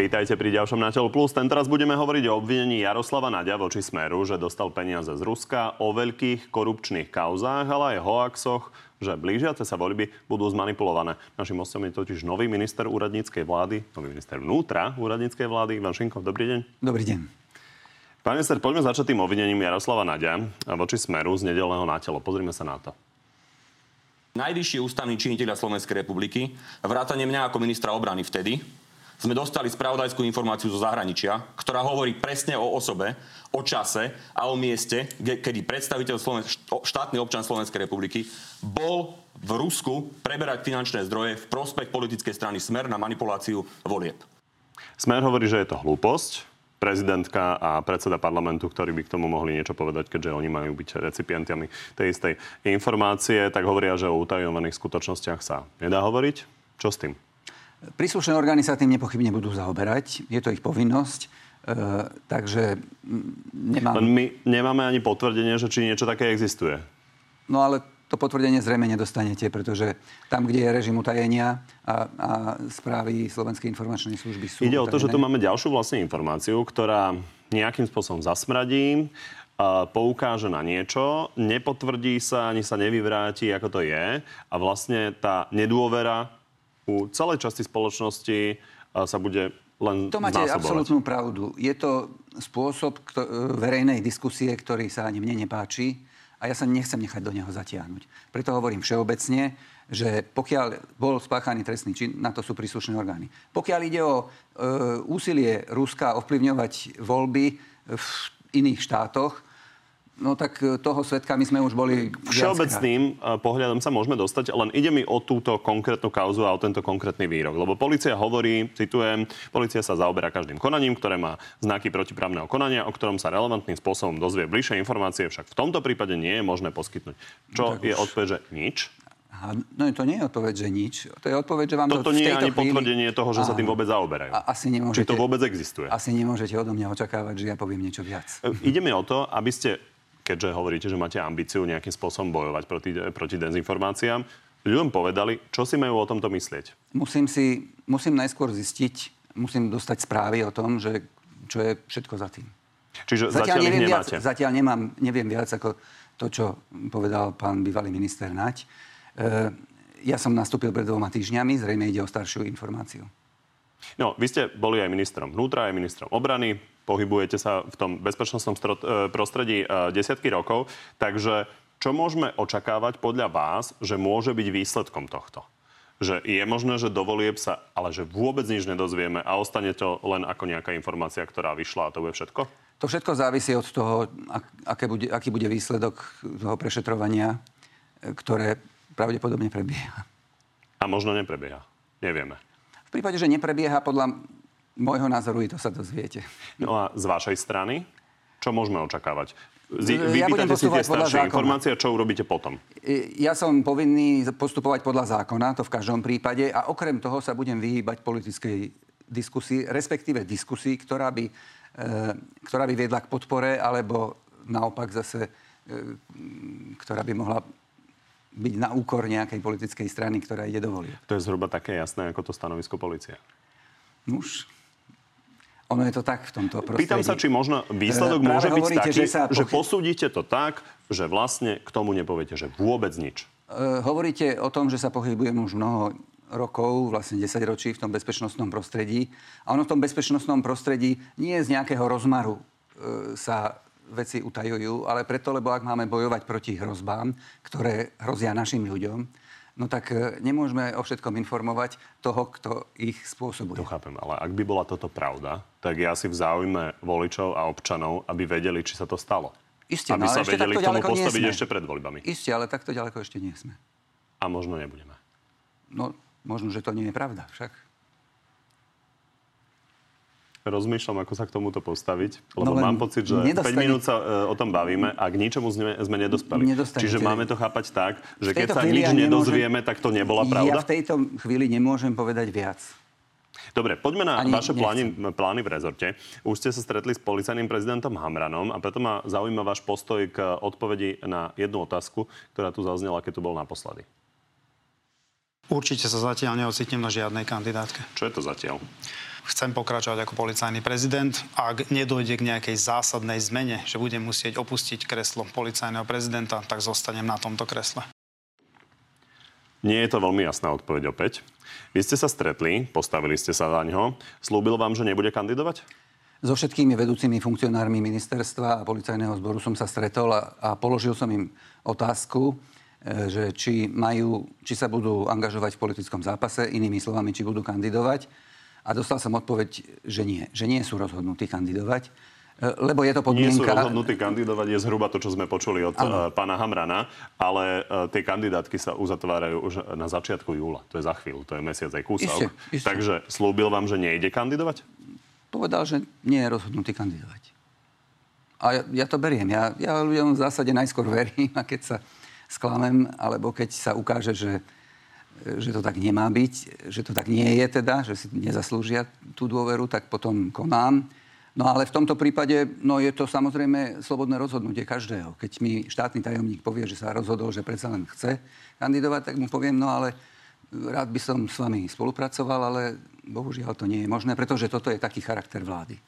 Vítajte pri ďalšom Na telo plus. Ten teraz budeme hovoriť o obvinení Jaroslava Nadia voči Smeru, že dostal peniaze z Ruska, o veľkých korupčných kauzách, ale aj hoaxoch, že blížiace sa voľby budú zmanipulované. Našim hostom je totiž nový minister úradníckej vlády, nový minister vnútra úradníckej vlády. Ivan Šinkov, dobrý deň. Dobrý deň. Pán minister, poďme začať tým obvinením Jaroslava Nadia voči Smeru z nedelného na telo. Pozrime sa na to. Najvyšší ústavní činiteľa Slovenskej republiky, vrátane mňa ako ministra obrany vtedy, sme dostali spravodajskú informáciu zo zahraničia, ktorá hovorí presne o osobe, o čase a o mieste, kedy predstaviteľ Sloven- štátny občan Slovenskej republiky bol v Rusku preberať finančné zdroje v prospech politickej strany Smer na manipuláciu volieb. Smer hovorí, že je to hlúposť. Prezidentka a predseda parlamentu, ktorí by k tomu mohli niečo povedať, keďže oni majú byť recipientami tej istej informácie, tak hovoria, že o utajovaných skutočnostiach sa nedá hovoriť. Čo s tým? Príslušné orgány sa tým nepochybne budú zaoberať. Je to ich povinnosť. E, takže nemám... Len my nemáme ani potvrdenie, že či niečo také existuje. No ale to potvrdenie zrejme nedostanete, pretože tam, kde je režim utajenia a, a správy Slovenskej informačnej služby sú Ide utajené. o to, že tu máme ďalšiu vlastne informáciu, ktorá nejakým spôsobom zasmradí, poukáže na niečo, nepotvrdí sa, ani sa nevyvráti, ako to je. A vlastne tá nedôvera u celej časti spoločnosti sa bude len To máte absolútnu pravdu. Je to spôsob kto, verejnej diskusie, ktorý sa ani mne nepáči a ja sa nechcem nechať do neho zatiahnuť. Preto hovorím všeobecne, že pokiaľ bol spáchaný trestný čin, na to sú príslušné orgány. Pokiaľ ide o e, úsilie Ruska ovplyvňovať voľby v iných štátoch, No tak e, toho svetkami sme už boli... Všeobecným e, pohľadom sa môžeme dostať, len ide mi o túto konkrétnu kauzu a o tento konkrétny výrok. Lebo policia hovorí, citujem, policia sa zaoberá každým konaním, ktoré má znaky protiprávneho konania, o ktorom sa relevantným spôsobom dozvie bližšie informácie, však v tomto prípade nie je možné poskytnúť. Čo no, je už... odpoveď, že nič? A, no to nie je odpoveď, že nič. To je odpoveď, že vám Toto to nie je ani chvíli... potvrdenie toho, že Áno. sa tým vôbec zaoberajú. A, asi nemôžete, Či to vôbec existuje. Asi nemôžete odo mňa očakávať, že ja poviem niečo viac. E, ide mi o to, aby ste keďže hovoríte, že máte ambíciu nejakým spôsobom bojovať proti, proti dezinformáciám, ľuďom povedali, čo si majú o tomto myslieť? Musím si, musím najskôr zistiť, musím dostať správy o tom, že čo je všetko za tým. Čiže zatiaľ, zatiaľ neviem viac, zatiaľ nemám, neviem viac ako to, čo povedal pán bývalý minister Naď. E, ja som nastúpil pred dvoma týždňami, zrejme ide o staršiu informáciu. No, vy ste boli aj ministrom vnútra, aj ministrom obrany pohybujete sa v tom bezpečnostnom e, prostredí e, desiatky rokov. Takže čo môžeme očakávať podľa vás, že môže byť výsledkom tohto? Že je možné, že dovolieb sa, ale že vôbec nič nedozvieme a ostane to len ako nejaká informácia, ktorá vyšla a to bude všetko? To všetko závisí od toho, aké bude, aký bude výsledok toho prešetrovania, e, ktoré pravdepodobne prebieha. A možno neprebieha. Nevieme. V prípade, že neprebieha, podľa môjho názoru i to sa dozviete. No a z vašej strany, čo môžeme očakávať? Z, ja vypýtate si tie staršie informácie a čo urobíte potom? Ja som povinný postupovať podľa zákona, to v každom prípade. A okrem toho sa budem vyhýbať politickej diskusii, respektíve diskusii, ktorá by, e, ktorá by viedla k podpore, alebo naopak zase, e, ktorá by mohla byť na úkor nejakej politickej strany, ktorá ide do volie. To je zhruba také jasné, ako to stanovisko policie. Nuž, ono je to tak v tomto prostredí. Pýtam sa, či možno výsledok e, môže byť hovoríte, taký, že, sa že posúdite to tak, že vlastne k tomu nepoviete, že vôbec nič. E, hovoríte o tom, že sa pohybujem už mnoho rokov, vlastne 10 ročí v tom bezpečnostnom prostredí. A ono v tom bezpečnostnom prostredí nie z nejakého rozmaru e, sa veci utajujú, ale preto, lebo ak máme bojovať proti hrozbám, ktoré hrozia našim ľuďom, no tak e, nemôžeme o všetkom informovať toho, kto ich spôsobuje. To chápem, ale ak by bola toto pravda, tak je asi v záujme voličov a občanov, aby vedeli, či sa to stalo. Isté, aby no, sa vedeli k tomu postaviť ešte pred voľbami. Isté, ale takto ďaleko ešte nie sme. A možno nebudeme. No, možno, že to nie je pravda však rozmýšľam, ako sa k tomuto postaviť, lebo no mám pocit, že nedostane... 5 minút sa uh, o tom bavíme a k ničomu sme, sme nedospeli. Čiže máme to chápať tak, že keď sa nič ja nedozvieme, tak to nebola pravda? Ja v tejto chvíli nemôžem povedať viac. Dobre, poďme na Ani vaše plány, plány v rezorte. Už ste sa stretli s policajným prezidentom Hamranom a preto ma zaujíma váš postoj k odpovedi na jednu otázku, ktorá tu zaznela, keď tu bol naposledy. Určite sa zatiaľ neocitnem na žiadnej kandidátke. Čo je to zatiaľ? Chcem pokračovať ako policajný prezident. Ak nedojde k nejakej zásadnej zmene, že budem musieť opustiť kreslo policajného prezidenta, tak zostanem na tomto kresle. Nie je to veľmi jasná odpoveď opäť. Vy ste sa stretli, postavili ste sa za ňo. Slúbil vám, že nebude kandidovať? So všetkými vedúcimi funkcionármi ministerstva a policajného zboru som sa stretol a, a položil som im otázku, e, že či, majú, či sa budú angažovať v politickom zápase, inými slovami, či budú kandidovať. A dostal som odpoveď, že nie. Že nie sú rozhodnutí kandidovať. E, lebo je to podmienka... Nie sú rozhodnutí kandidovať, je zhruba to, čo sme počuli od ano. E, pána Hamrana, ale tie kandidátky sa uzatvárajú už na začiatku júla. To je za chvíľu, to je mesiac aj kúsok. Ešte, ešte. Takže slúbil vám, že nejde kandidovať? Povedal, že nie je rozhodnutý kandidovať. A ja, ja to beriem. Ja, ja ľuďom v zásade najskôr verím a keď sa sklamem, alebo keď sa ukáže, že, že to tak nemá byť, že to tak nie je teda, že si nezaslúžia tú dôveru, tak potom konám. No ale v tomto prípade no je to samozrejme slobodné rozhodnutie každého. Keď mi štátny tajomník povie, že sa rozhodol, že predsa len chce kandidovať, tak mu poviem, no ale rád by som s vami spolupracoval, ale bohužiaľ to nie je možné, pretože toto je taký charakter vlády.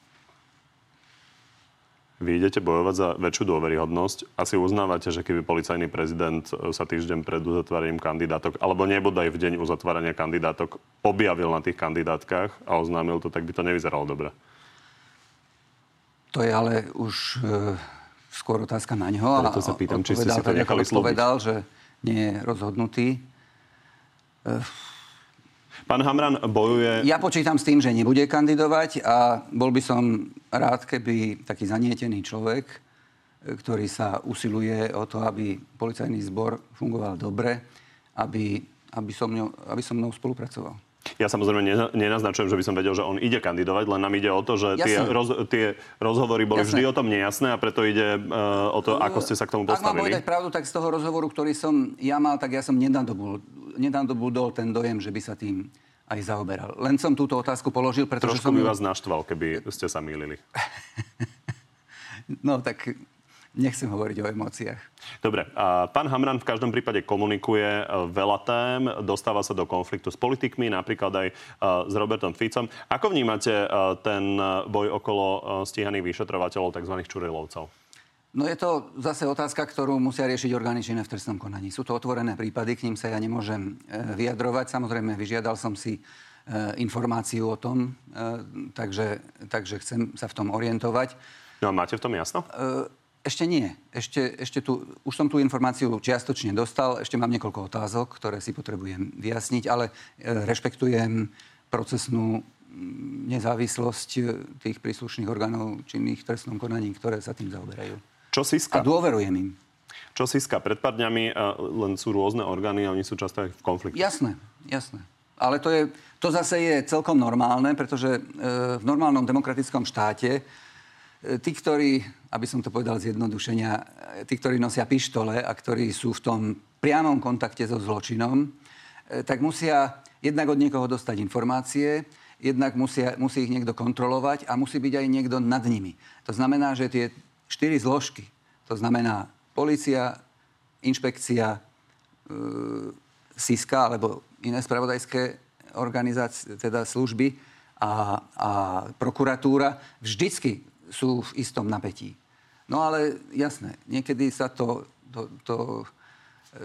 Vy idete bojovať za väčšiu dôveryhodnosť. Asi uznávate, že keby policajný prezident sa týždeň pred uzatváraním kandidátok, alebo nebodaj v deň uzatvárania kandidátok, objavil na tých kandidátkach a oznámil to, tak by to nevyzeralo dobre. To je ale už e, skôr otázka na ňo. Preto sa pýtam, či ste si to nechali povedal, že nie je rozhodnutý. E, Pán Hamran bojuje... Ja počítam s tým, že nebude kandidovať a bol by som rád, keby taký zanietený človek, ktorý sa usiluje o to, aby policajný zbor fungoval dobre, aby, aby, som, mňou, aby som mnou spolupracoval. Ja samozrejme nenaznačujem, že by som vedel, že on ide kandidovať, len nám ide o to, že tie, roz, tie rozhovory boli Jasne. vždy o tom nejasné a preto ide uh, o to, ako ste sa k tomu postavili. Ak mám povedať pravdu, tak z toho rozhovoru, ktorý som ja mal, tak ja som nedadobudol, nedadobudol ten dojem, že by sa tým aj zaoberal. Len som túto otázku položil, pretože Trošku som... by vás naštval, keby ste sa mýlili. no tak nechcem hovoriť o emóciách. Dobre, pán Hamran v každom prípade komunikuje e, veľa tém, dostáva sa do konfliktu s politikmi, napríklad aj e, s Robertom Ficom. Ako vnímate e, ten boj okolo stíhaných vyšetrovateľov, tzv. čurilovcov? No je to zase otázka, ktorú musia riešiť orgány činné v trestnom konaní. Sú to otvorené prípady, k ním sa ja nemôžem vyjadrovať. Samozrejme, vyžiadal som si informáciu o tom, takže, takže chcem sa v tom orientovať. No a máte v tom jasno? Ešte nie. Ešte, ešte tu, už som tú informáciu čiastočne dostal. Ešte mám niekoľko otázok, ktoré si potrebujem vyjasniť, ale e, rešpektujem procesnú mm, nezávislosť e, tých príslušných orgánov činných v trestnom konaní, ktoré sa tým zaoberajú. Čo Siska? A dôverujem im. Čo Siska? Pred pár dňami len sú rôzne orgány a oni sú často aj v konflikte. Jasné, jasné. Ale to, je, to zase je celkom normálne, pretože e, v normálnom demokratickom štáte tí, ktorí, aby som to povedal zjednodušenia, tí, ktorí nosia pištole a ktorí sú v tom priamom kontakte so zločinom, e, tak musia jednak od niekoho dostať informácie, jednak musia, musí ich niekto kontrolovať a musí byť aj niekto nad nimi. To znamená, že tie štyri zložky, to znamená policia, inšpekcia, e, SISKA alebo iné spravodajské organizácie, teda služby a, a prokuratúra vždycky sú v istom napätí. No ale jasné, niekedy sa to, to, to,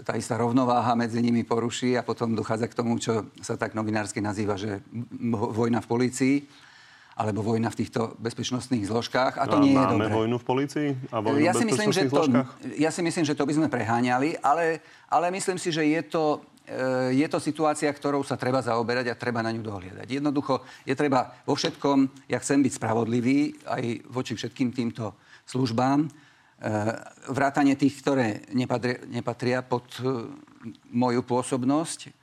tá istá rovnováha medzi nimi poruší a potom dochádza k tomu, čo sa tak novinársky nazýva, že vojna v polícii alebo vojna v týchto bezpečnostných zložkách. A to a nie je máme dobré. vojnu v polícii a vojnu ja si v myslím, že to, Ja si myslím, že to by sme preháňali, ale, ale myslím si, že je to, e, je to situácia, ktorou sa treba zaoberať a treba na ňu dohliadať. Jednoducho je treba vo všetkom, ja chcem byť spravodlivý aj voči všetkým týmto službám, e, vrátanie tých, ktoré nepatria, nepatria pod e, moju pôsobnosť,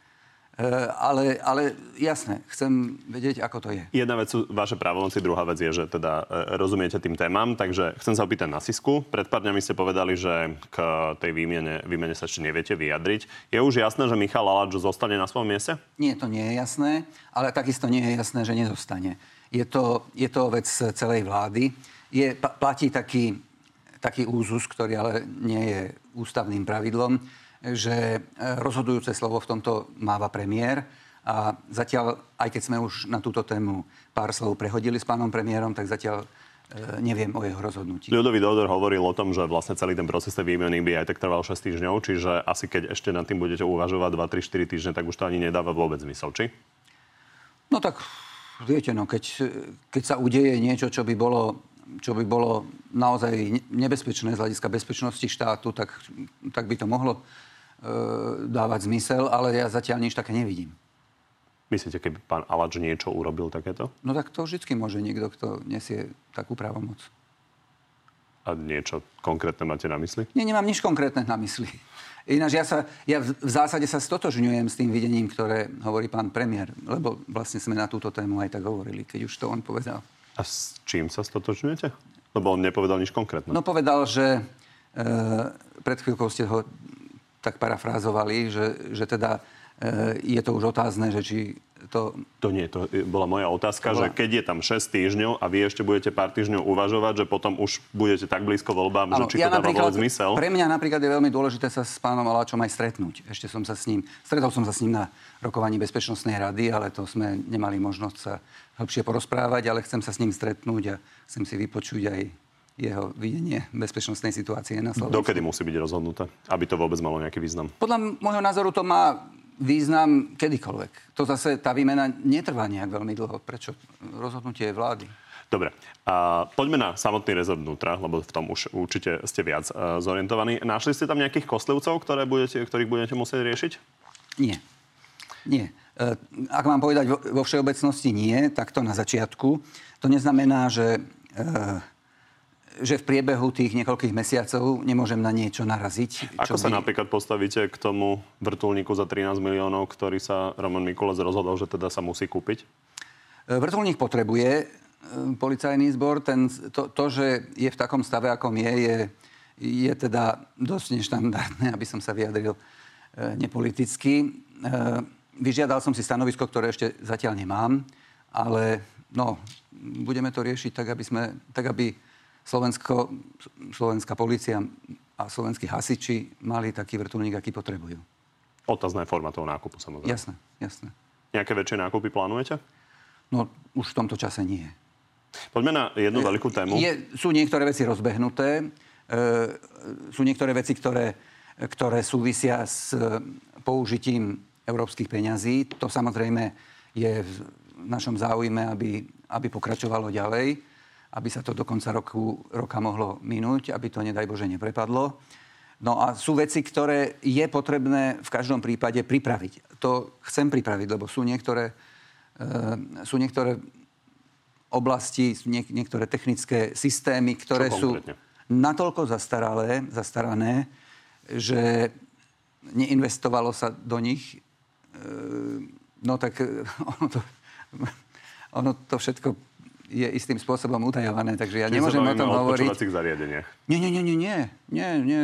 ale, ale jasné, chcem vedieť, ako to je. Jedna vec sú vaše právomoci, druhá vec je, že teda eh, rozumiete tým témam, takže chcem sa opýtať na Sisku. Pred pár dňami ste povedali, že k tej výmene, výmene sa ešte neviete vyjadriť. Je už jasné, že Michal Lalač zostane na svojom mieste? Nie, to nie je jasné, ale takisto nie je jasné, že nezostane. Je to, je to vec celej vlády. Je, platí taký, taký úzus, ktorý ale nie je ústavným pravidlom, že e, rozhodujúce slovo v tomto máva premiér A zatiaľ, aj keď sme už na túto tému pár slov prehodili s pánom premiérom, tak zatiaľ e, neviem o jeho rozhodnutí. Ľudový Dodor hovoril o tom, že vlastne celý ten proces tej výmeny by aj tak trval 6 týždňov, čiže asi keď ešte nad tým budete uvažovať 2, 3, 4 týždne, tak už to ani nedáva vôbec zmysel, či? No tak, viete, no, keď, keď sa udeje niečo, čo by bolo čo by bolo naozaj nebezpečné z hľadiska bezpečnosti štátu, tak, tak by to mohlo dávať zmysel, ale ja zatiaľ nič také nevidím. Myslíte, keby pán Alač niečo urobil takéto? No tak to vždy môže niekto, kto nesie takú právomoc. A niečo konkrétne máte na mysli? Nie, nemám nič konkrétne na mysli. Ináč ja, sa, ja v, zásade sa stotožňujem s tým videním, ktoré hovorí pán premiér, lebo vlastne sme na túto tému aj tak hovorili, keď už to on povedal. A s čím sa stotočňujete? Lebo on nepovedal nič konkrétne. No povedal, že e, pred chvíľkou ste ho tak parafrázovali, že, že teda e, je to už otázne, že či to... To nie, to bola moja otázka, bola... že keď je tam 6 týždňov a vy ešte budete pár týždňov uvažovať, že potom už budete tak blízko voľbám, ano, že či ja to dáva vôbec zmysel. Pre mňa napríklad je veľmi dôležité sa s pánom Aláčom aj stretnúť. Ešte som sa s ním, stretol som sa s ním na rokovaní Bezpečnostnej rady, ale to sme nemali možnosť sa hĺbšie porozprávať, ale chcem sa s ním stretnúť a chcem si vypočuť aj jeho videnie bezpečnostnej situácie na Slovensku. Dokedy musí byť rozhodnuté, aby to vôbec malo nejaký význam? Podľa môjho názoru to má význam kedykoľvek. To zase tá výmena netrvá nejak veľmi dlho. Prečo? Rozhodnutie je vlády. Dobre. A poďme na samotný rezort vnútra, lebo v tom už určite ste viac uh, zorientovaní. Našli ste tam nejakých kostlivcov, ktoré budete, ktorých budete musieť riešiť? Nie. Nie. E, ak mám povedať vo, vo všeobecnosti nie, tak to na začiatku. To neznamená, že e, že v priebehu tých niekoľkých mesiacov nemôžem na niečo naraziť. Ako sa by... napríklad postavíte k tomu vrtulníku za 13 miliónov, ktorý sa Roman Mikulec rozhodol, že teda sa musí kúpiť? E, vrtulník potrebuje e, policajný zbor. Ten, to, to, že je v takom stave, akom je, je, je teda dosť neštandardné, aby som sa vyjadril e, nepoliticky. Vyžiadal som si stanovisko, ktoré ešte zatiaľ nemám, ale no, budeme to riešiť tak, aby, sme, tak, aby Slovensko, slovenská policia a slovenskí hasiči mali taký vrtulník, aký potrebujú. Otázna je forma toho nákupu, samozrejme. Jasné, jasné. Nejaké väčšie nákupy plánujete? No, už v tomto čase nie. Poďme na jednu je, veľkú tému. Je, sú niektoré veci rozbehnuté, e, sú niektoré veci, ktoré, ktoré súvisia s použitím európskych peňazí. To samozrejme je v našom záujme, aby, aby pokračovalo ďalej aby sa to do konca roku, roka mohlo minúť, aby to, nedaj Bože, neprepadlo. No a sú veci, ktoré je potrebné v každom prípade pripraviť. To chcem pripraviť, lebo sú niektoré, e, sú niektoré oblasti, nie, niektoré technické systémy, ktoré sú natoľko zastaralé, zastarané, že neinvestovalo sa do nich. E, no tak ono to, ono to všetko je istým spôsobom utajované, takže ja Čiže nemôžem o tom hovoriť. zariadeniach. Nie, nie, nie, nie, nie, nie, nie.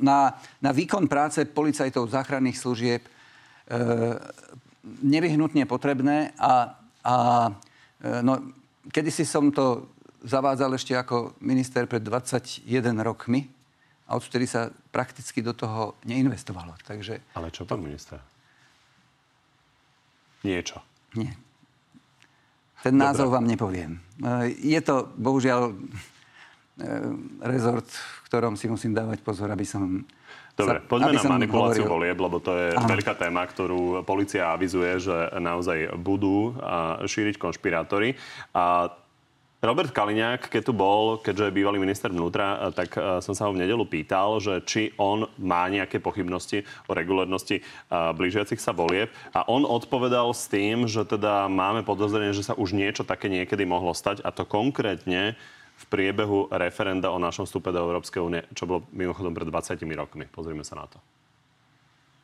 Na, na výkon práce policajtov záchranných služieb e, nevyhnutne potrebné a, a e, no, kedysi som to zavádzal ešte ako minister pred 21 rokmi a odvtedy sa prakticky do toho neinvestovalo. Takže... Ale čo pán minister? Niečo. Nie, ten názov vám nepoviem. E, je to, bohužiaľ, e, rezort, v ktorom si musím dávať pozor, aby som Dobre, poďme na manipuláciu hovoril... volieb, lebo to je Aha. veľká téma, ktorú policia avizuje, že naozaj budú šíriť konšpirátory. A Robert Kaliňák, keď tu bol, keďže je bývalý minister vnútra, eh, tak eh, som sa ho v nedelu pýtal, že či on má nejaké pochybnosti o regulárnosti eh, blížiacich sa volieb. A on odpovedal s tým, že teda máme podozrenie, že sa už niečo také niekedy mohlo stať. A to konkrétne v priebehu referenda o našom vstupe do Európskej únie, čo bolo mimochodom pred 20 rokmi. Pozrime sa na to.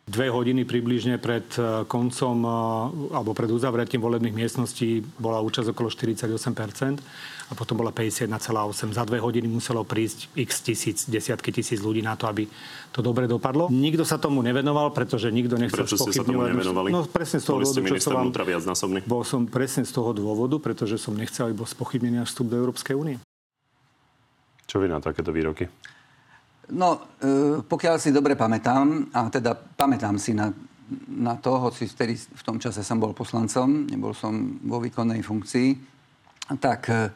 Dve hodiny približne pred e, koncom e, alebo pred uzavretím volebných miestností bola účasť okolo 48 a potom bola 51,8. Za dve hodiny muselo prísť x tisíc, desiatky tisíc ľudí na to, aby to dobre dopadlo. Nikto sa tomu nevenoval, pretože nikto nechcel Prečo ste sa tomu nevenovali? No presne z toho Boli dôvodu, čo som vám... Bol som presne z toho dôvodu, pretože som nechcel, aby bol spochybnený vstup do Európskej únie. Čo vy na takéto výroky? No, e, pokiaľ si dobre pamätám, a teda pamätám si na na to, hoci vtedy v tom čase som bol poslancom, nebol som vo výkonnej funkcii, tak e,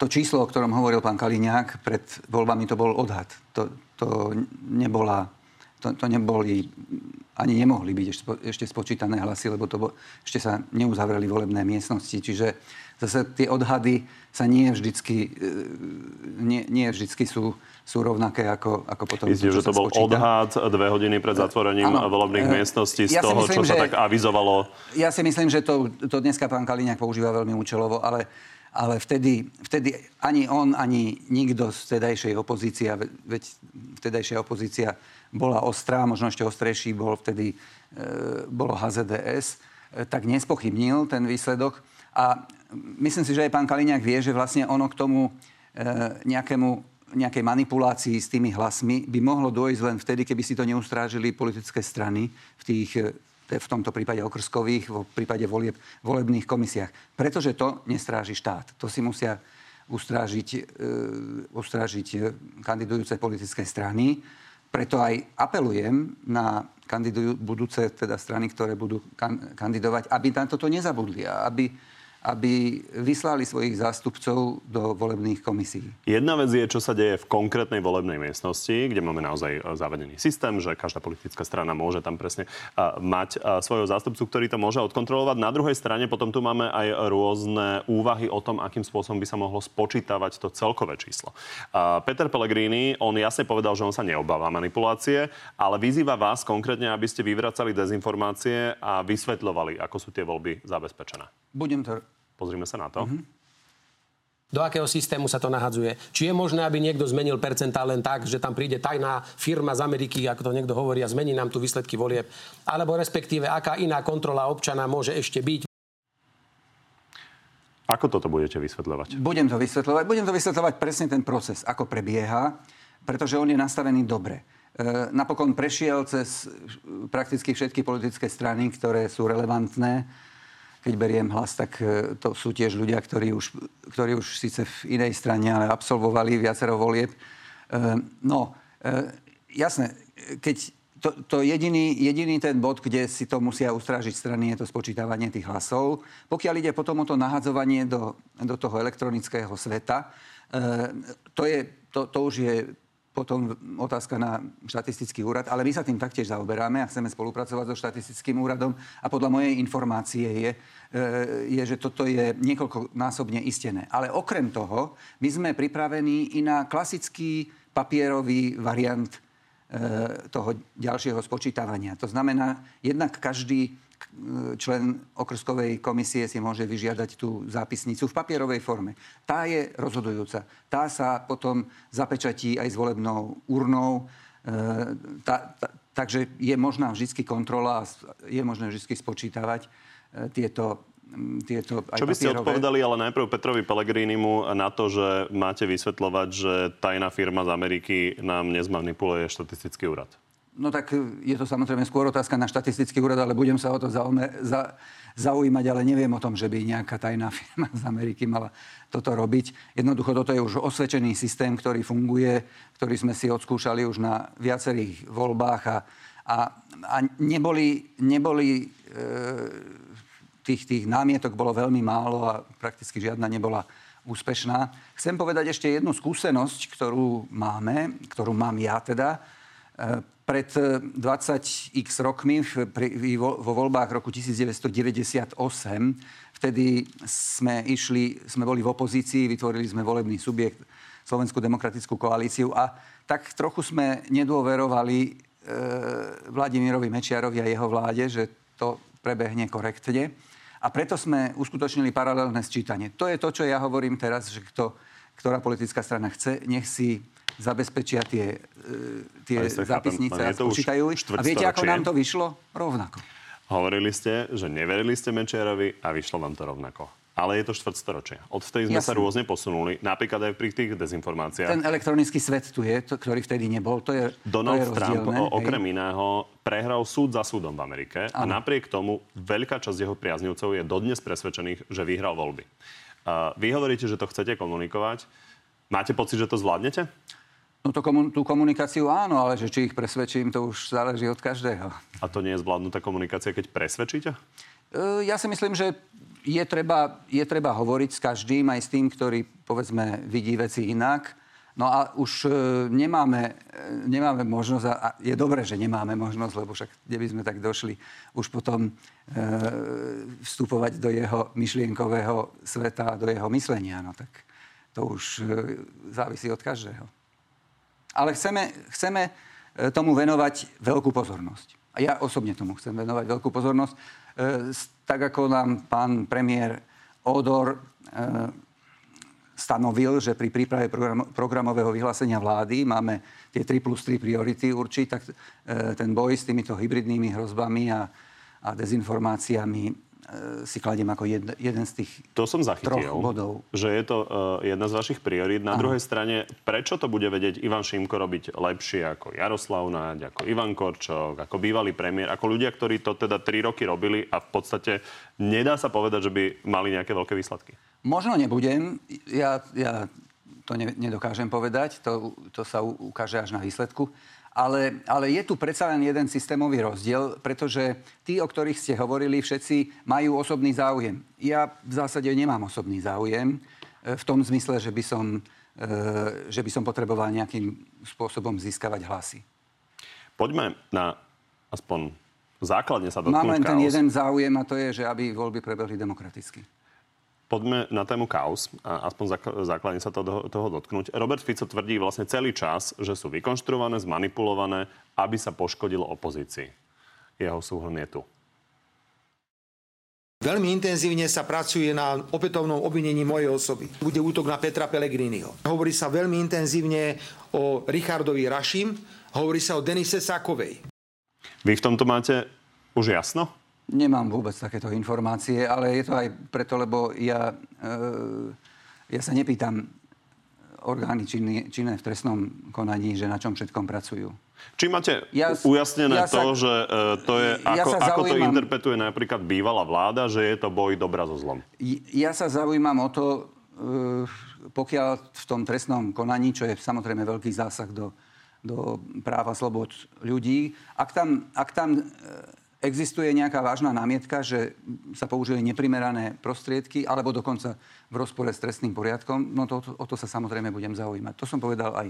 to číslo, o ktorom hovoril pán Kaliňák, pred voľbami to bol odhad. To, to, nebola, to, to neboli, ani nemohli byť ešte, spočítané hlasy, lebo to bo, ešte sa neuzavreli volebné miestnosti. Čiže zase tie odhady sa nie vždycky, e, nie, nie vždycky sú, sú rovnaké ako, ako potom... Myslíte, že to bol spočíta. odhad dve hodiny pred zatvorením ano, volebných uh, miestností z ja toho, myslím, čo sa tak avizovalo? Ja si myslím, že to, to dneska pán Kaliňák používa veľmi účelovo, ale, ale vtedy, vtedy ani on, ani nikto z vtedajšej opozície, veď vtedajšia opozícia bola ostrá, možno ešte ostrejší bol vtedy, e, bolo HZDS, e, tak nespochybnil ten výsledok. A myslím si, že aj pán Kaliňák vie, že vlastne ono k tomu e, nejakému nejakej manipulácii s tými hlasmi by mohlo dôjsť len vtedy, keby si to neustrážili politické strany v tých e, v tomto prípade okrskových, v prípade volieb, volebných komisiách. Pretože to nestráži štát. To si musia ustrážiť, e, ustrážiť e, kandidujúce politické strany. Preto aj apelujem na kandidujú, budúce teda strany, ktoré budú kan, kandidovať, aby na toto nezabudli a aby aby vyslali svojich zástupcov do volebných komisí. Jedna vec je, čo sa deje v konkrétnej volebnej miestnosti, kde máme naozaj e, zavedený systém, že každá politická strana môže tam presne e, mať e, svojho zástupcu, ktorý to môže odkontrolovať. Na druhej strane potom tu máme aj rôzne úvahy o tom, akým spôsobom by sa mohlo spočítavať to celkové číslo. Peter Pellegrini, on jasne povedal, že on sa neobáva manipulácie, ale vyzýva vás konkrétne, aby ste vyvracali dezinformácie a vysvetľovali, ako sú tie voľby zabezpečené. Budem to Pozrime sa na to. Mm-hmm. Do akého systému sa to nahadzuje? Či je možné, aby niekto zmenil percentá len tak, že tam príde tajná firma z Ameriky, ako to niekto hovorí, a zmení nám tu výsledky volieb? Alebo respektíve, aká iná kontrola občana môže ešte byť? Ako toto budete vysvetľovať? Budem to vysvetľovať. Budem to vysvetľovať presne ten proces, ako prebieha, pretože on je nastavený dobre. E, napokon prešiel cez prakticky všetky politické strany, ktoré sú relevantné keď beriem hlas, tak e, to sú tiež ľudia, ktorí už, ktorí už síce v inej strane, ale absolvovali viacero volieb. E, no, e, jasné, keď to, to jediný, jediný ten bod, kde si to musia ustrážiť strany, je to spočítavanie tých hlasov. Pokiaľ ide potom o to nahadzovanie do, do toho elektronického sveta, to, je, to, to už je potom otázka na štatistický úrad, ale my sa tým taktiež zaoberáme a chceme spolupracovať so štatistickým úradom a podľa mojej informácie je, e, je, že toto je niekoľkonásobne istené. Ale okrem toho, my sme pripravení i na klasický papierový variant e, toho ďalšieho spočítavania. To znamená, jednak každý člen okrskovej komisie si môže vyžiadať tú zápisnicu v papierovej forme. Tá je rozhodujúca. Tá sa potom zapečatí aj s volebnou urnou. E, tá, tá, takže je možná vždy kontrola a je možné vždy spočítavať e, tieto tieto Čo by ste odpovedali ale najprv Petrovi Pellegrinimu na to, že máte vysvetľovať, že tajná firma z Ameriky nám nezmanipuluje štatistický úrad? No tak je to samozrejme skôr otázka na štatistický úrad, ale budem sa o to zaume, za, zaujímať, ale neviem o tom, že by nejaká tajná firma z Ameriky mala toto robiť. Jednoducho toto je už osvedčený systém, ktorý funguje, ktorý sme si odskúšali už na viacerých voľbách a, a, a neboli, neboli e, tých, tých námietok bolo veľmi málo a prakticky žiadna nebola úspešná. Chcem povedať ešte jednu skúsenosť, ktorú máme, ktorú mám ja teda. E, pred 20x eh, rokmi vo voľbách roku 1998 vtedy sme išli, sme boli v opozícii, vytvorili sme volebný subjekt Slovenskú demokratickú koalíciu a tak trochu sme nedôverovali e, Vladimirovi Mečiarovi a jeho vláde, že to prebehne korektne. A preto sme uskutočnili paralelné sčítanie. To je to, čo ja hovorím teraz, že kto, ktorá politická strana chce, nech si zabezpečia tie, e, tie zápisnice a spočítajú A viete, ako nám to vyšlo? Rovnako. Hovorili ste, že neverili ste Mečerovi a vyšlo vám to rovnako. Ale je to štvrtstoročie. Odvtedy sme Jasne. sa rôzne posunuli, napríklad aj pri tých dezinformáciách. Ten elektronický svet tu je, to, ktorý vtedy nebol. To je, Donald to je Trump hej. okrem iného prehral súd za súdom v Amerike ano. a napriek tomu veľká časť jeho priaznivcov je dodnes presvedčených, že vyhral voľby. Vy hovoríte, že to chcete komunikovať. Máte pocit, že to zvládnete? No to komun- tú komunikáciu áno, ale že či ich presvedčím, to už záleží od každého. A to nie je zvládnutá komunikácia, keď presvedčíte? E, ja si myslím, že je treba, je treba hovoriť s každým, aj s tým, ktorý, povedzme, vidí veci inak. No a už e, nemáme, e, nemáme možnosť, a je dobré, že nemáme možnosť, lebo však kde by sme tak došli, už potom e, vstupovať do jeho myšlienkového sveta, do jeho myslenia. No tak to už e, závisí od každého. Ale chceme, chceme e, tomu venovať veľkú pozornosť. A ja osobne tomu chcem venovať veľkú pozornosť. E, tak ako nám pán premiér Odor stanovil, že pri príprave program, programového vyhlásenia vlády máme tie 3 plus 3 priority určiť, tak ten boj s týmito hybridnými hrozbami a, a dezinformáciami si kladiem ako jed, jeden z tých To som zachytil, bodov. že je to uh, jedna z vašich priorít. Na Aha. druhej strane, prečo to bude vedieť Ivan Šimko robiť lepšie ako Jaroslav Náď, ako Ivan Korčok, ako bývalý premiér, ako ľudia, ktorí to teda tri roky robili a v podstate nedá sa povedať, že by mali nejaké veľké výsledky? Možno nebudem. Ja, ja to ne, nedokážem povedať. To, to sa ukáže až na výsledku. Ale, ale je tu predsa len jeden systémový rozdiel, pretože tí, o ktorých ste hovorili, všetci majú osobný záujem. Ja v zásade nemám osobný záujem e, v tom zmysle, že by som, e, že by som potreboval nejakým spôsobom získavať hlasy. Poďme na aspoň základne sa dotknúť Mám len chaos. ten jeden záujem a to je, že aby voľby prebehli demokraticky. Poďme na tému kaos, a aspoň základne sa toho, toho dotknúť. Robert Fico tvrdí vlastne celý čas, že sú vykonštruované, zmanipulované, aby sa poškodilo opozícii. Jeho súhrn je tu. Veľmi intenzívne sa pracuje na opätovnom obvinení mojej osoby. Bude útok na Petra Pellegriniho. Hovorí sa veľmi intenzívne o Richardovi Rašim, hovorí sa o Denise Sakovej. Vy v tomto máte už jasno? Nemám vôbec takéto informácie, ale je to aj preto, lebo ja, e, ja sa nepýtam orgány činné, činné v trestnom konaní, že na čom všetkom pracujú. Či máte ja, ujasnené ja sa, to, že e, to je, ako, ja ako to interpretuje napríklad bývalá vláda, že je to boj dobra so zlom? Ja sa zaujímam o to, e, pokiaľ v tom trestnom konaní, čo je samozrejme veľký zásah do, do práva slobod ľudí, ak tam, ak tam existuje nejaká vážna námietka, že sa použili neprimerané prostriedky, alebo dokonca v rozpore s trestným poriadkom, no to, o to sa samozrejme budem zaujímať. To som povedal aj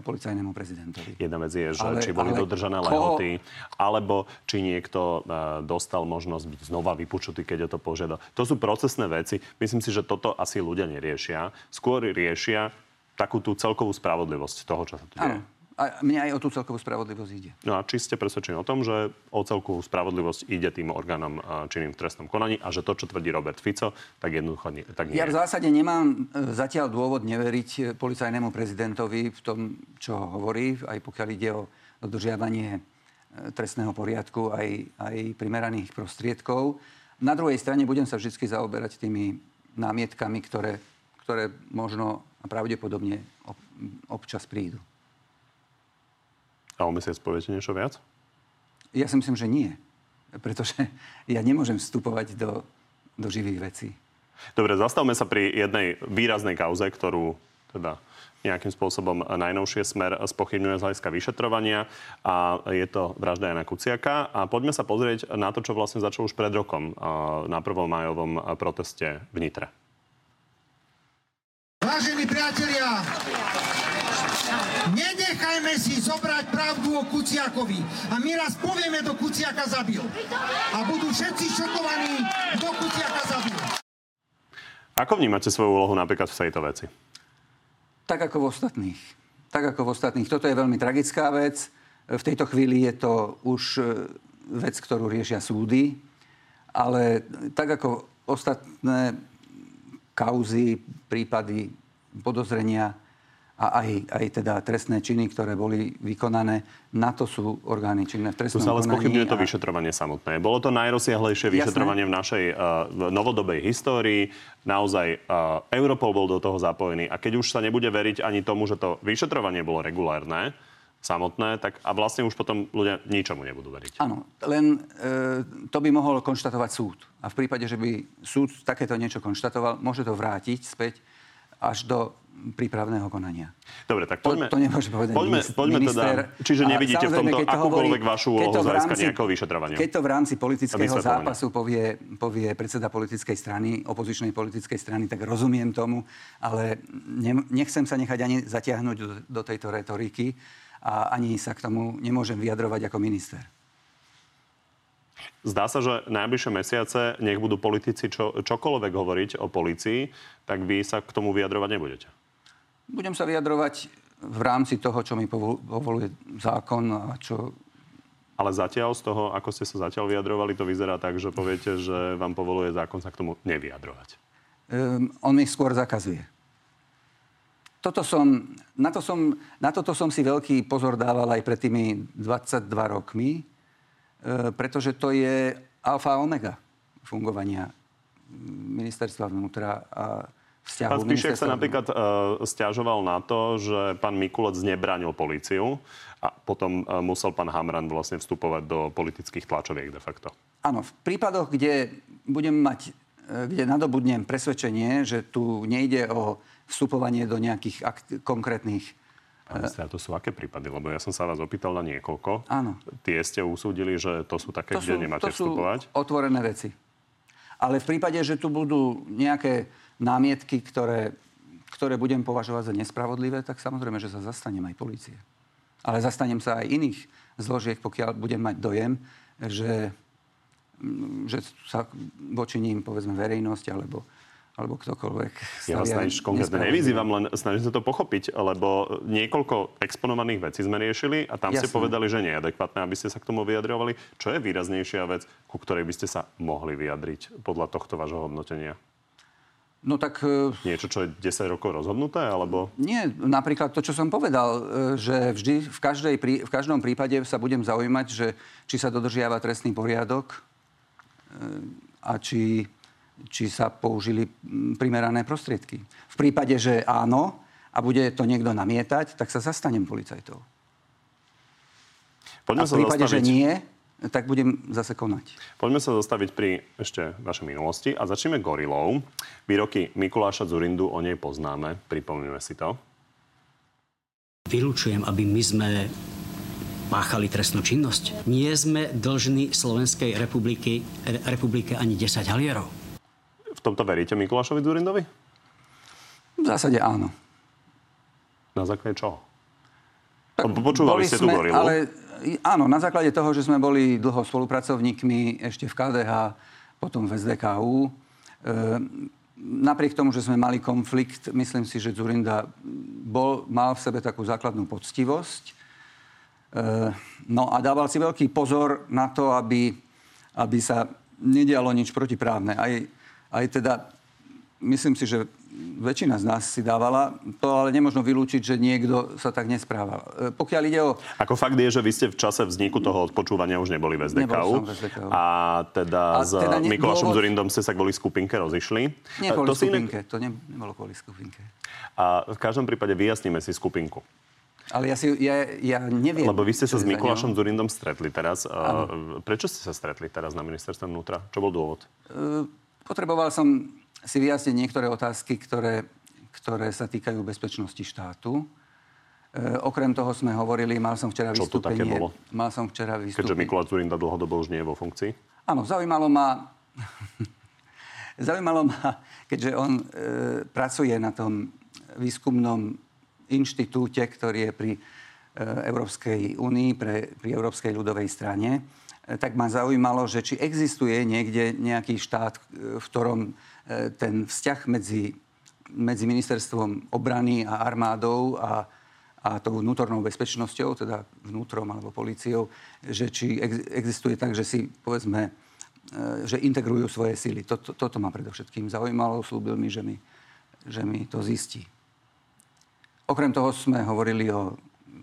policajnému prezidentovi. Jedna vec je, že ale, či boli ale dodržané koho... lehoty, alebo či niekto uh, dostal možnosť byť znova vypočutý, keď o to požiada. To sú procesné veci. Myslím si, že toto asi ľudia neriešia. Skôr riešia takú tú celkovú spravodlivosť toho, čo sa tu deje. A mne aj o tú celkovú spravodlivosť ide. No a či ste presvedčení o tom, že o celkovú spravodlivosť ide tým orgánom činným v trestnom konaní a že to, čo tvrdí Robert Fico, tak jednoducho nie, tak nie Ja v zásade nemám e, zatiaľ dôvod neveriť e, policajnému prezidentovi v tom, čo hovorí, aj pokiaľ ide o dodržiavanie e, trestného poriadku, aj, aj primeraných prostriedkov. Na druhej strane budem sa vždy zaoberať tými námietkami, ktoré, ktoré možno a pravdepodobne občas prídu. A o mesiac poviete niečo viac? Ja si myslím, že nie. Pretože ja nemôžem vstupovať do, do živých vecí. Dobre, zastavme sa pri jednej výraznej kauze, ktorú teda nejakým spôsobom najnovšie smer spochybňuje z hľadiska vyšetrovania a je to vražda Jana Kuciaka. A poďme sa pozrieť na to, čo vlastne začalo už pred rokom na prvom majovom proteste v Nitre. Vážení priatelia, Nenechajme si zobrať pravdu o Kuciakovi. A my raz povieme, kto Kuciaka zabil. A budú všetci šokovaní, kto Kuciaka zabil. Ako vnímate svoju úlohu napríklad v tejto veci? Tak ako v ostatných. Tak ako v ostatných. Toto je veľmi tragická vec. V tejto chvíli je to už e, vec, ktorú riešia súdy. Ale tak ako ostatné kauzy, prípady, podozrenia a aj, aj teda trestné činy, ktoré boli vykonané, na to sú orgány činné v trestnom Tu sa ale spochybňuje to vyšetrovanie samotné. Bolo to najrozsiahlejšie vyšetrovanie Jasné. v našej uh, novodobej histórii. Naozaj uh, Europol bol do toho zapojený. A keď už sa nebude veriť ani tomu, že to vyšetrovanie bolo regulárne, samotné, tak a vlastne už potom ľudia ničomu nebudú veriť. Áno, len e, to by mohol konštatovať súd. A v prípade, že by súd takéto niečo konštatoval, môže to vrátiť späť až do prípravného konania. Dobre, tak poďme... To, to nemôže povedať poďme, minister, poďme minister. teda, čiže nevidíte v tomto akúkoľvek vašu keď úlohu z hľadiska nejakého vyšetrovania. Keď to v rámci politického zápasu povie, povie predseda politickej strany, opozičnej politickej strany, tak rozumiem tomu, ale ne, nechcem sa nechať ani zatiahnuť do, do tejto retoriky a ani sa k tomu nemôžem vyjadrovať ako minister. Zdá sa, že najbližšie mesiace, nech budú politici čo, čokoľvek hovoriť o policii, tak vy sa k tomu vyjadrovať nebudete. Budem sa vyjadrovať v rámci toho, čo mi povol- povoluje zákon a čo Ale zatiaľ z toho, ako ste sa zatiaľ vyjadrovali, to vyzerá tak, že poviete, že vám povoluje zákon sa k tomu nevyjadrovať. um, on mi skôr zakazuje. Toto som, na, to som, na toto som si veľký pozor dával aj pred tými 22 rokmi, pretože to je alfa a omega fungovania ministerstva vnútra a vzťahu Pán Spišiak sa napríklad uh, stiažoval na to, že pán Mikulec nebránil políciu a potom uh, musel pán Hamran vlastne vstupovať do politických tlačoviek de facto. Áno, v prípadoch, kde budem mať, e, kde nadobudnem presvedčenie, že tu nejde o vstupovanie do nejakých akt- konkrétnych Pán minister, to sú aké prípady? Lebo ja som sa vás opýtal na niekoľko. Áno. Tie ste usúdili, že to sú také, kde nemáte to sú vstupovať? otvorené veci. Ale v prípade, že tu budú nejaké námietky, ktoré, ktoré budem považovať za nespravodlivé, tak samozrejme, že sa zastanem aj policie. Ale zastanem sa aj iných zložiek, pokiaľ budem mať dojem, že, že sa voči ním, povedzme, verejnosť alebo, alebo ktokoľvek Ja vás snažím konkrétne nevyzývam, len snažím sa to pochopiť, lebo niekoľko exponovaných vecí sme riešili a tam ste Jasné. povedali, že nie je adekvátne, aby ste sa k tomu vyjadrovali. Čo je výraznejšia vec, ku ktorej by ste sa mohli vyjadriť podľa tohto vášho hodnotenia? No tak e, Niečo, čo je 10 rokov rozhodnuté, alebo... Nie, napríklad to, čo som povedal, e, že vždy v, každej, v každom prípade sa budem zaujímať, že či sa dodržiava trestný poriadok e, a či, či sa použili mm, primerané prostriedky. V prípade, že áno a bude to niekto namietať, tak sa zastanem policajtov. Poďme A v prípade, že zastaviť- nie, tak budem zase konať. Poďme sa zastaviť pri ešte vašej minulosti a začneme gorilou. Výroky Mikuláša Zurindu, o nej poznáme, pripomíname si to. Vylúčujem, aby my sme páchali trestnú činnosť. Nie sme dlžní Slovenskej republiky, re- republike ani 10 halierov. V tomto veríte Mikulášovi Zurindovi? V zásade áno. Na základe čoho? Lebo Počúvali ste tú sme- gorilu? Ale áno, na základe toho, že sme boli dlho spolupracovníkmi ešte v KDH, potom v SDKU. E, napriek tomu, že sme mali konflikt, myslím si, že Zurinda bol, mal v sebe takú základnú poctivosť. E, no a dával si veľký pozor na to, aby, aby sa nedialo nič protiprávne. Aj, aj teda, myslím si, že väčšina z nás si dávala, to ale nemôžno vylúčiť, že niekto sa tak nesprával. E, Pokiaľ ide o... Ako fakt je, že vy ste v čase vzniku toho odpočúvania už neboli v SDKU. Nebol v. A teda A s teda ne- Mikulášom dôvod- Zurindom ste sa kvôli skupinke rozišli. Nie A kvôli to si inak- skupinke, to ne, nebolo kvôli skupinke. A v každom prípade vyjasníme si skupinku. Ale ja, si, ja, ja neviem... Lebo vy ste sa s Mikulášom. Zurindom stretli teraz. A Prečo ste sa stretli teraz na ministerstve vnútra? Čo bol dôvod? E, Potreboval som si vyjasniť niektoré otázky, ktoré, ktoré sa týkajú bezpečnosti štátu. E, okrem toho sme hovorili, mal som včera Čo to také vystúpenie. bolo? Mal som včera Keďže vystúpenie. Mikuláš Zurinda dlhodobo už nie je vo funkcii. Áno, zaujímalo ma, zaujímalo ma, keďže on e, pracuje na tom výskumnom inštitúte, ktorý je pri e, Európskej únii, pre, pri Európskej ľudovej strane, tak ma zaujímalo, že či existuje niekde nejaký štát, e, v ktorom e, ten vzťah medzi, medzi ministerstvom obrany a armádou a, a tou vnútornou bezpečnosťou, teda vnútrom alebo políciou, že či ex- existuje tak, že si povedzme, e, že integrujú svoje síly. Toto, toto ma predovšetkým zaujímalo, slúbil mi, že mi, že mi to zistí. Okrem toho sme hovorili o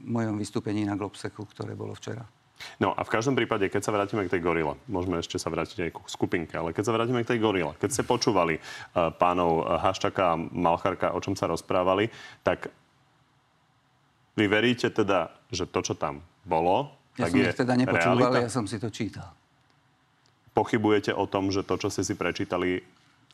mojom vystúpení na Globseku, ktoré bolo včera. No a v každom prípade, keď sa vrátime k tej gorile, môžeme ešte sa vrátiť aj k skupinke, ale keď sa vrátime k tej gorile, keď ste počúvali uh, pánov uh, Haščaka a Malcharka, o čom sa rozprávali, tak vy veríte teda, že to, čo tam bolo, Ja tak som je teda nepočúval, realita? ja som si to čítal. Pochybujete o tom, že to, čo ste si prečítali,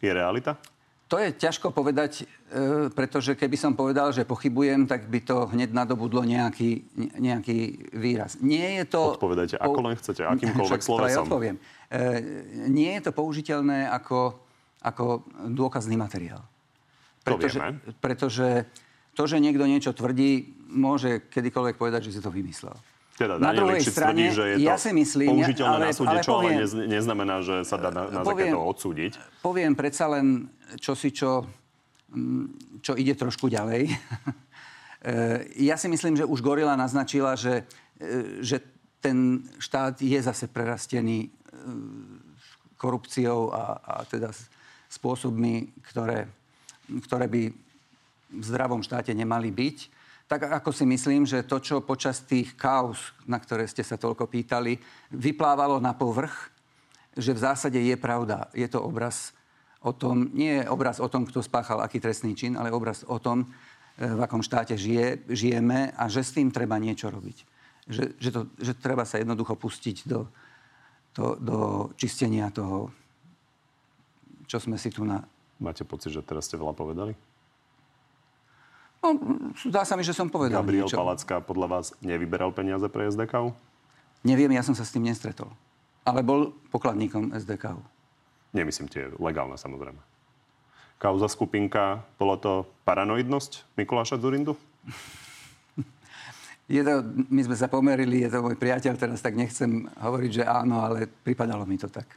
je realita? To je ťažko povedať, e, pretože keby som povedal, že pochybujem, tak by to hneď nadobudlo nejaký, nejaký výraz. Nie je to... Odpovedajte, ako len chcete, akýmkoľvek slovesom. odpoviem. E, nie je to použiteľné ako, ako dôkazný materiál. Pretože, to vieme. pretože to, že niekto niečo tvrdí, môže kedykoľvek povedať, že si to vymyslel. Teda na druhej strane, tvrdí, že je to ja si myslím, použiteľné ale, na súde, ale čo poviem, ale neznamená, že sa dá na, na poviem, to odsúdiť. Poviem predsa len čosi, čo, mm, čo ide trošku ďalej. E, ja si myslím, že už Gorila naznačila, že, e, že ten štát je zase prerastený e, korupciou a, a teda spôsobmi, ktoré, ktoré by v zdravom štáte nemali byť. Tak ako si myslím, že to, čo počas tých kauz, na ktoré ste sa toľko pýtali, vyplávalo na povrch, že v zásade je pravda. Je to obraz o tom, nie je obraz o tom, kto spáchal aký trestný čin, ale obraz o tom, e, v akom štáte žije, žijeme a že s tým treba niečo robiť. Že, že, to, že treba sa jednoducho pustiť do, do, do čistenia toho, čo sme si tu na... Máte pocit, že teraz ste veľa povedali? No, zdá sa mi, že som povedal Gabriel niečo. Palacka podľa vás nevyberal peniaze pre SDK? Neviem, ja som sa s tým nestretol. Ale bol pokladníkom SDK. Nemyslím tie legálne, samozrejme. Kauza skupinka, bola to paranoidnosť Mikuláša Zurindu? Je to, my sme sa pomerili, je to môj priateľ, teraz tak nechcem hovoriť, že áno, ale pripadalo mi to tak.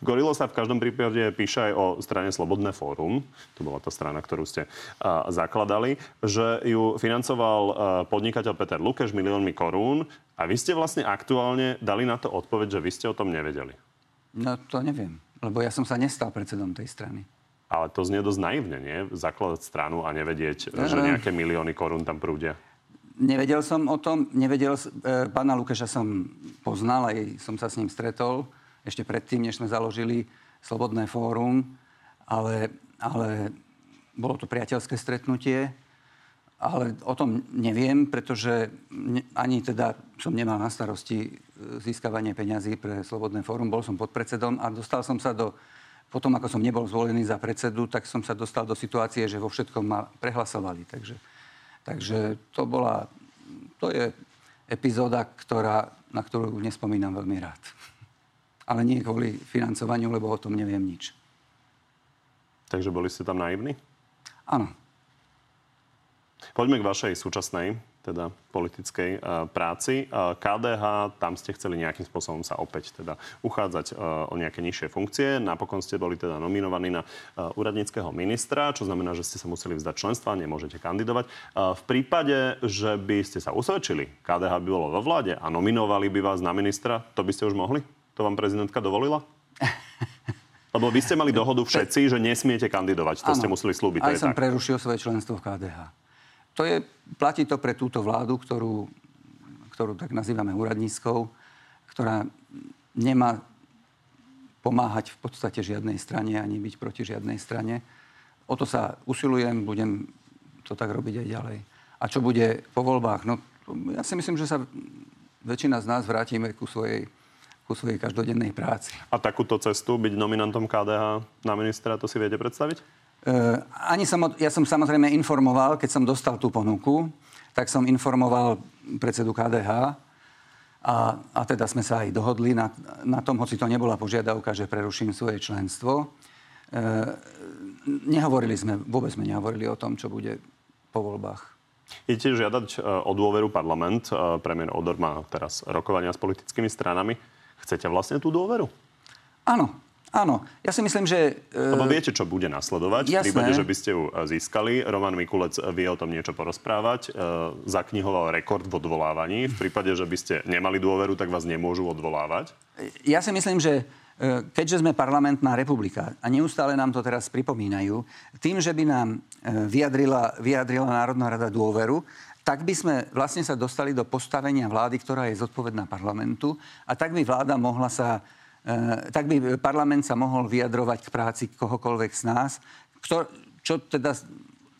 Gorilo sa v každom prípade píše aj o strane Slobodné fórum, to bola tá strana, ktorú ste uh, zakladali, že ju financoval uh, podnikateľ Peter Lukeš miliónmi korún a vy ste vlastne aktuálne dali na to odpoveď, že vy ste o tom nevedeli. No to neviem, lebo ja som sa nestal predsedom tej strany. Ale to znie dosť naivne, nie? Zakladať stranu a nevedieť, no, že nejaké milióny korún tam prúdia. Nevedel som o tom, nevedel, e, pána Lukeša som poznal, aj som sa s ním stretol ešte predtým, než sme založili Slobodné fórum, ale, ale bolo to priateľské stretnutie, ale o tom neviem, pretože ani teda som nemal na starosti e, získavanie peňazí pre Slobodné fórum. Bol som podpredsedom a dostal som sa do... Potom, ako som nebol zvolený za predsedu, tak som sa dostal do situácie, že vo všetkom ma prehlasovali. Takže, takže to bola... To je epizóda, ktorá, na ktorú nespomínam veľmi rád ale nie kvôli financovaniu, lebo o tom neviem nič. Takže boli ste tam naivní? Áno. Poďme k vašej súčasnej, teda politickej uh, práci. Uh, KDH, tam ste chceli nejakým spôsobom sa opäť teda uchádzať uh, o nejaké nižšie funkcie. Napokon ste boli teda nominovaní na úradníckého ministra, čo znamená, že ste sa museli vzdať členstva, nemôžete kandidovať. V prípade, že by ste sa usvedčili, KDH by bolo vo vláde a nominovali by vás na ministra, to by ste už mohli? To vám prezidentka dovolila? Lebo vy ste mali dohodu všetci, že nesmiete kandidovať. To ano, ste museli slúbiť. Aj som tak. prerušil svoje členstvo v KDH. To je, platí to pre túto vládu, ktorú, ktorú tak nazývame úradníckou, ktorá nemá pomáhať v podstate žiadnej strane ani byť proti žiadnej strane. O to sa usilujem, budem to tak robiť aj ďalej. A čo bude po voľbách? No, ja si myslím, že sa väčšina z nás vrátime ku svojej ku svojej každodennej práci. A takúto cestu, byť nominantom KDH na ministra, to si viete predstaviť? Uh, ani som, ja som samozrejme informoval, keď som dostal tú ponuku, tak som informoval predsedu KDH a, a teda sme sa aj dohodli na, na tom, hoci to nebola požiadavka, že preruším svoje členstvo. Uh, nehovorili sme, vôbec sme nehovorili o tom, čo bude po voľbách. Idete žiadať e, o dôveru parlament. Premiér Odor má teraz rokovania s politickými stranami. Chcete vlastne tú dôveru? Áno, Áno, ja si myslím, že... Lebo viete, čo bude nasledovať. Jasné. V prípade, že by ste ju e, získali. Roman Mikulec vie o tom niečo porozprávať. E, zaknihoval rekord v odvolávaní. V prípade, že by ste nemali dôveru, tak vás nemôžu odvolávať. Ja si myslím, že e, keďže sme parlamentná republika a neustále nám to teraz pripomínajú, tým, že by nám vyjadrila, vyjadrila Národná rada dôveru, tak by sme vlastne sa dostali do postavenia vlády, ktorá je zodpovedná parlamentu a tak by vláda mohla sa, e, tak by parlament sa mohol vyjadrovať k práci kohokoľvek z nás, kto, čo teda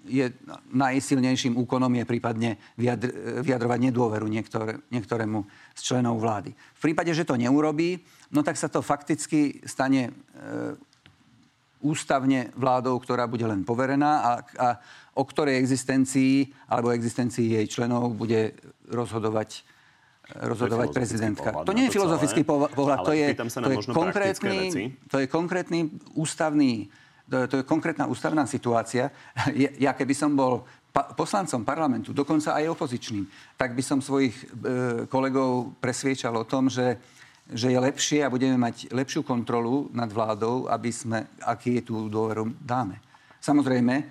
je najsilnejším úkonom je prípadne vyjadr, vyjadrovať nedôveru niektoré, niektorému z členov vlády. V prípade, že to neurobí, no tak sa to fakticky stane e, ústavne vládou, ktorá bude len poverená a, a o ktorej existencii alebo existencii jej členov bude rozhodovať rozhodovať to prezidentka. Pohľad to nie je filozofický pohľad, to je, to, je konkrétny, to je konkrétny ústavný, to je, to je konkrétna ústavná situácia. Ja keby som bol pa- poslancom parlamentu, dokonca aj opozičným, tak by som svojich e, kolegov presviečal o tom, že že je lepšie a budeme mať lepšiu kontrolu nad vládou, aby sme, aký tú dôveru dáme. Samozrejme, e,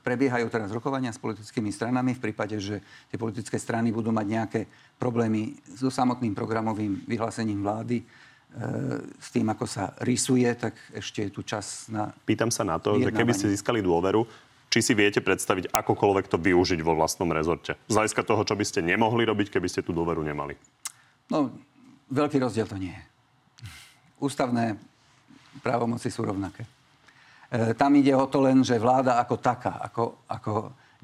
prebiehajú teraz rokovania s politickými stranami v prípade, že tie politické strany budú mať nejaké problémy so samotným programovým vyhlásením vlády, e, s tým, ako sa rysuje, tak ešte je tu čas na... Pýtam sa na to, že keby ste získali dôveru, či si viete predstaviť akokoľvek to využiť vo vlastnom rezorte? Z hľadiska toho, čo by ste nemohli robiť, keby ste tú dôveru nemali. No, veľký rozdiel to nie je. Ústavné právomoci sú rovnaké. E, tam ide o to len, že vláda ako taká, ako, ako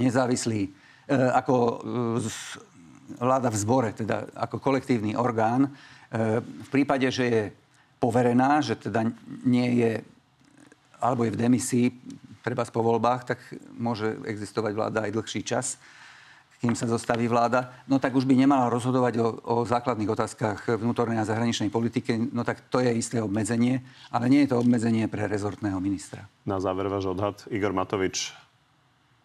nezávislý, e, ako e, vláda v zbore, teda ako kolektívny orgán, e, v prípade, že je poverená, že teda nie je, alebo je v demisii, treba po voľbách, tak môže existovať vláda aj dlhší čas kým sa zostaví vláda, no tak už by nemala rozhodovať o, o základných otázkach vnútornej a zahraničnej politiky. No tak to je isté obmedzenie, ale nie je to obmedzenie pre rezortného ministra. Na záver váš odhad. Igor Matovič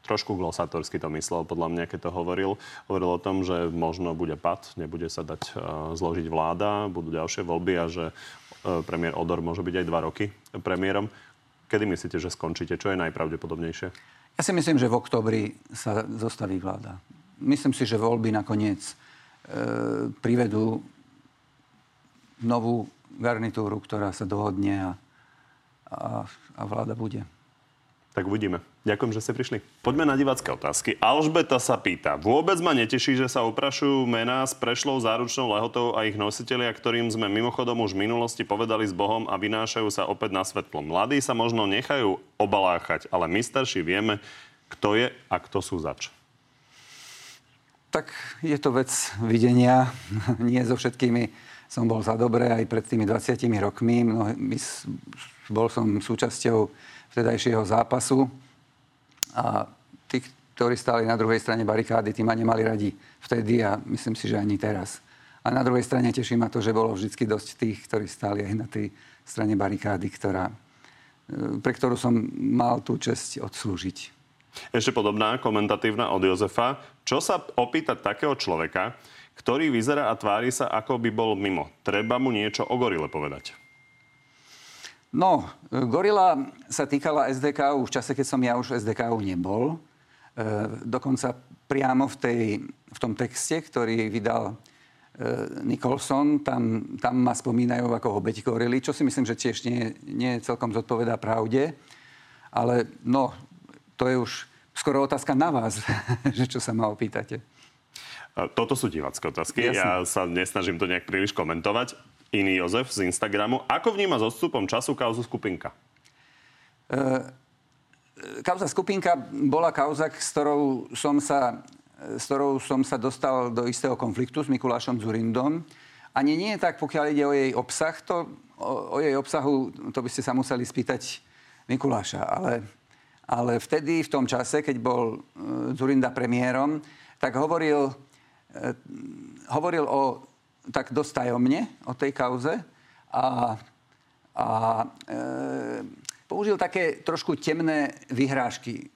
trošku glosatorsky to myslel, podľa mňa, keď to hovoril. Hovoril o tom, že možno bude pad, nebude sa dať uh, zložiť vláda, budú ďalšie voľby a že uh, premiér Odor môže byť aj dva roky premiérom. Kedy myslíte, že skončíte? Čo je najpravdepodobnejšie? Ja si myslím, že v oktobri sa zostaví vláda myslím si, že voľby nakoniec e, privedú novú garnitúru, ktorá sa dohodne a, a, a vláda bude. Tak uvidíme. Ďakujem, že ste prišli. Poďme na divácké otázky. Alžbeta sa pýta. Vôbec ma neteší, že sa oprašujú mená s prešlou záručnou lehotou a ich nositeľia, ktorým sme mimochodom už v minulosti povedali s Bohom a vynášajú sa opäť na svetlo. Mladí sa možno nechajú obaláchať, ale my starší vieme, kto je a kto sú zač. Tak je to vec videnia. Nie so všetkými som bol za dobré aj pred tými 20 rokmi. bol som súčasťou vtedajšieho zápasu a tí, ktorí stáli na druhej strane barikády, tí ma nemali radi vtedy a myslím si, že ani teraz. A na druhej strane teší ma to, že bolo vždy dosť tých, ktorí stáli aj na tej strane barikády, ktorá, pre ktorú som mal tú čest odslúžiť. Ešte podobná komentatívna od Jozefa. Čo sa opýtať takého človeka, ktorý vyzerá a tvári sa, ako by bol mimo? Treba mu niečo o gorile povedať. No, gorila sa týkala SDK v čase, keď som ja už SDK nebol. E, dokonca priamo v, tej, v tom texte, ktorý vydal e, Nicholson, tam, tam ma spomínajú ako obeť gorily, čo si myslím, že tiež nie, nie celkom zodpovedá pravde. Ale no, to je už skoro otázka na vás, že čo sa ma opýtate. Toto sú divácké otázky. Jasne. Ja sa nesnažím to nejak príliš komentovať. Iný Jozef z Instagramu. Ako vníma s odstupom času kauzu skupinka? E, kauza skupinka bola kauza, s ktorou som sa, s ktorou som sa dostal do istého konfliktu s Mikulášom Zurindom. Ani nie je tak, pokiaľ ide o jej obsah. To, o, o jej obsahu to by ste sa museli spýtať Mikuláša. Ale ale vtedy, v tom čase, keď bol e, Zurinda premiérom, tak hovoril, e, hovoril o, tak dosť tajomne o tej kauze a, a e, použil také trošku temné vyhrážky.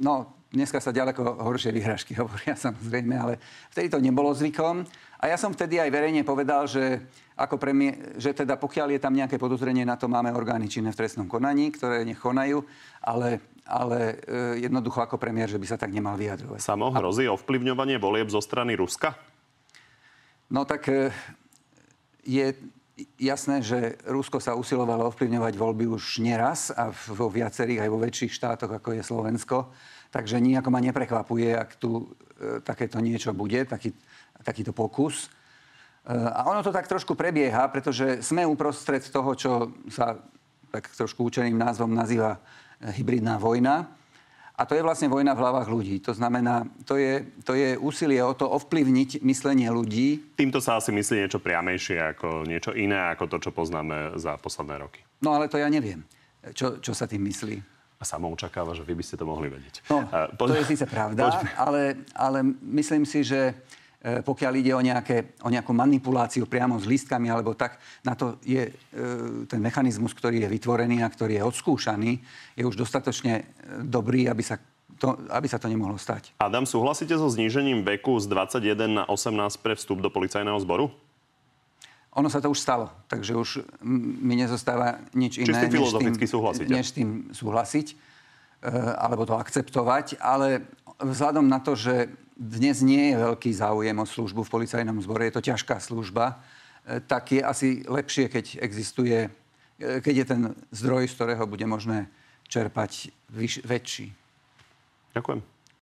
No, dneska sa ďaleko horšie vyhrážky hovoria samozrejme, ale vtedy to nebolo zvykom. A ja som vtedy aj verejne povedal, že, ako premie, že teda pokiaľ je tam nejaké podozrenie, na to máme orgány činné v trestnom konaní, ktoré nech konajú, ale, ale e, jednoducho ako premiér, že by sa tak nemal vyjadrovať. Samo hrozí ovplyvňovanie volieb zo strany Ruska? No tak e, je jasné, že Rusko sa usilovalo ovplyvňovať voľby už neraz a vo viacerých aj vo väčších štátoch, ako je Slovensko. Takže nijako ma neprekvapuje, ak tu e, takéto niečo bude, taký, takýto pokus. E, a ono to tak trošku prebieha, pretože sme uprostred toho, čo sa tak trošku učeným názvom nazýva e, hybridná vojna. A to je vlastne vojna v hlavách ľudí. To znamená, to je, to je úsilie o to ovplyvniť myslenie ľudí. Týmto sa asi myslí niečo priamejšie ako niečo iné, ako to, čo poznáme za posledné roky. No ale to ja neviem. čo, čo sa tým myslí. A samo očakáva, že vy by ste to mohli vedieť. No, to je síce pravda, ale, ale myslím si, že e, pokiaľ ide o, nejaké, o nejakú manipuláciu priamo s lístkami alebo tak, na to je e, ten mechanizmus, ktorý je vytvorený a ktorý je odskúšaný, je už dostatočne e, dobrý, aby sa to, aby sa to nemohlo stať. Adam, súhlasíte so znížením veku z 21 na 18 pre vstup do policajného zboru? Ono sa to už stalo, takže už mi nezostáva nič Či iné, než tým, súhlasíte? než tým súhlasiť, e, alebo to akceptovať. Ale vzhľadom na to, že dnes nie je veľký záujem o službu v policajnom zbore, je to ťažká služba, e, tak je asi lepšie, keď existuje, e, keď je ten zdroj, z ktorého bude možné čerpať vyš, väčší. Ďakujem.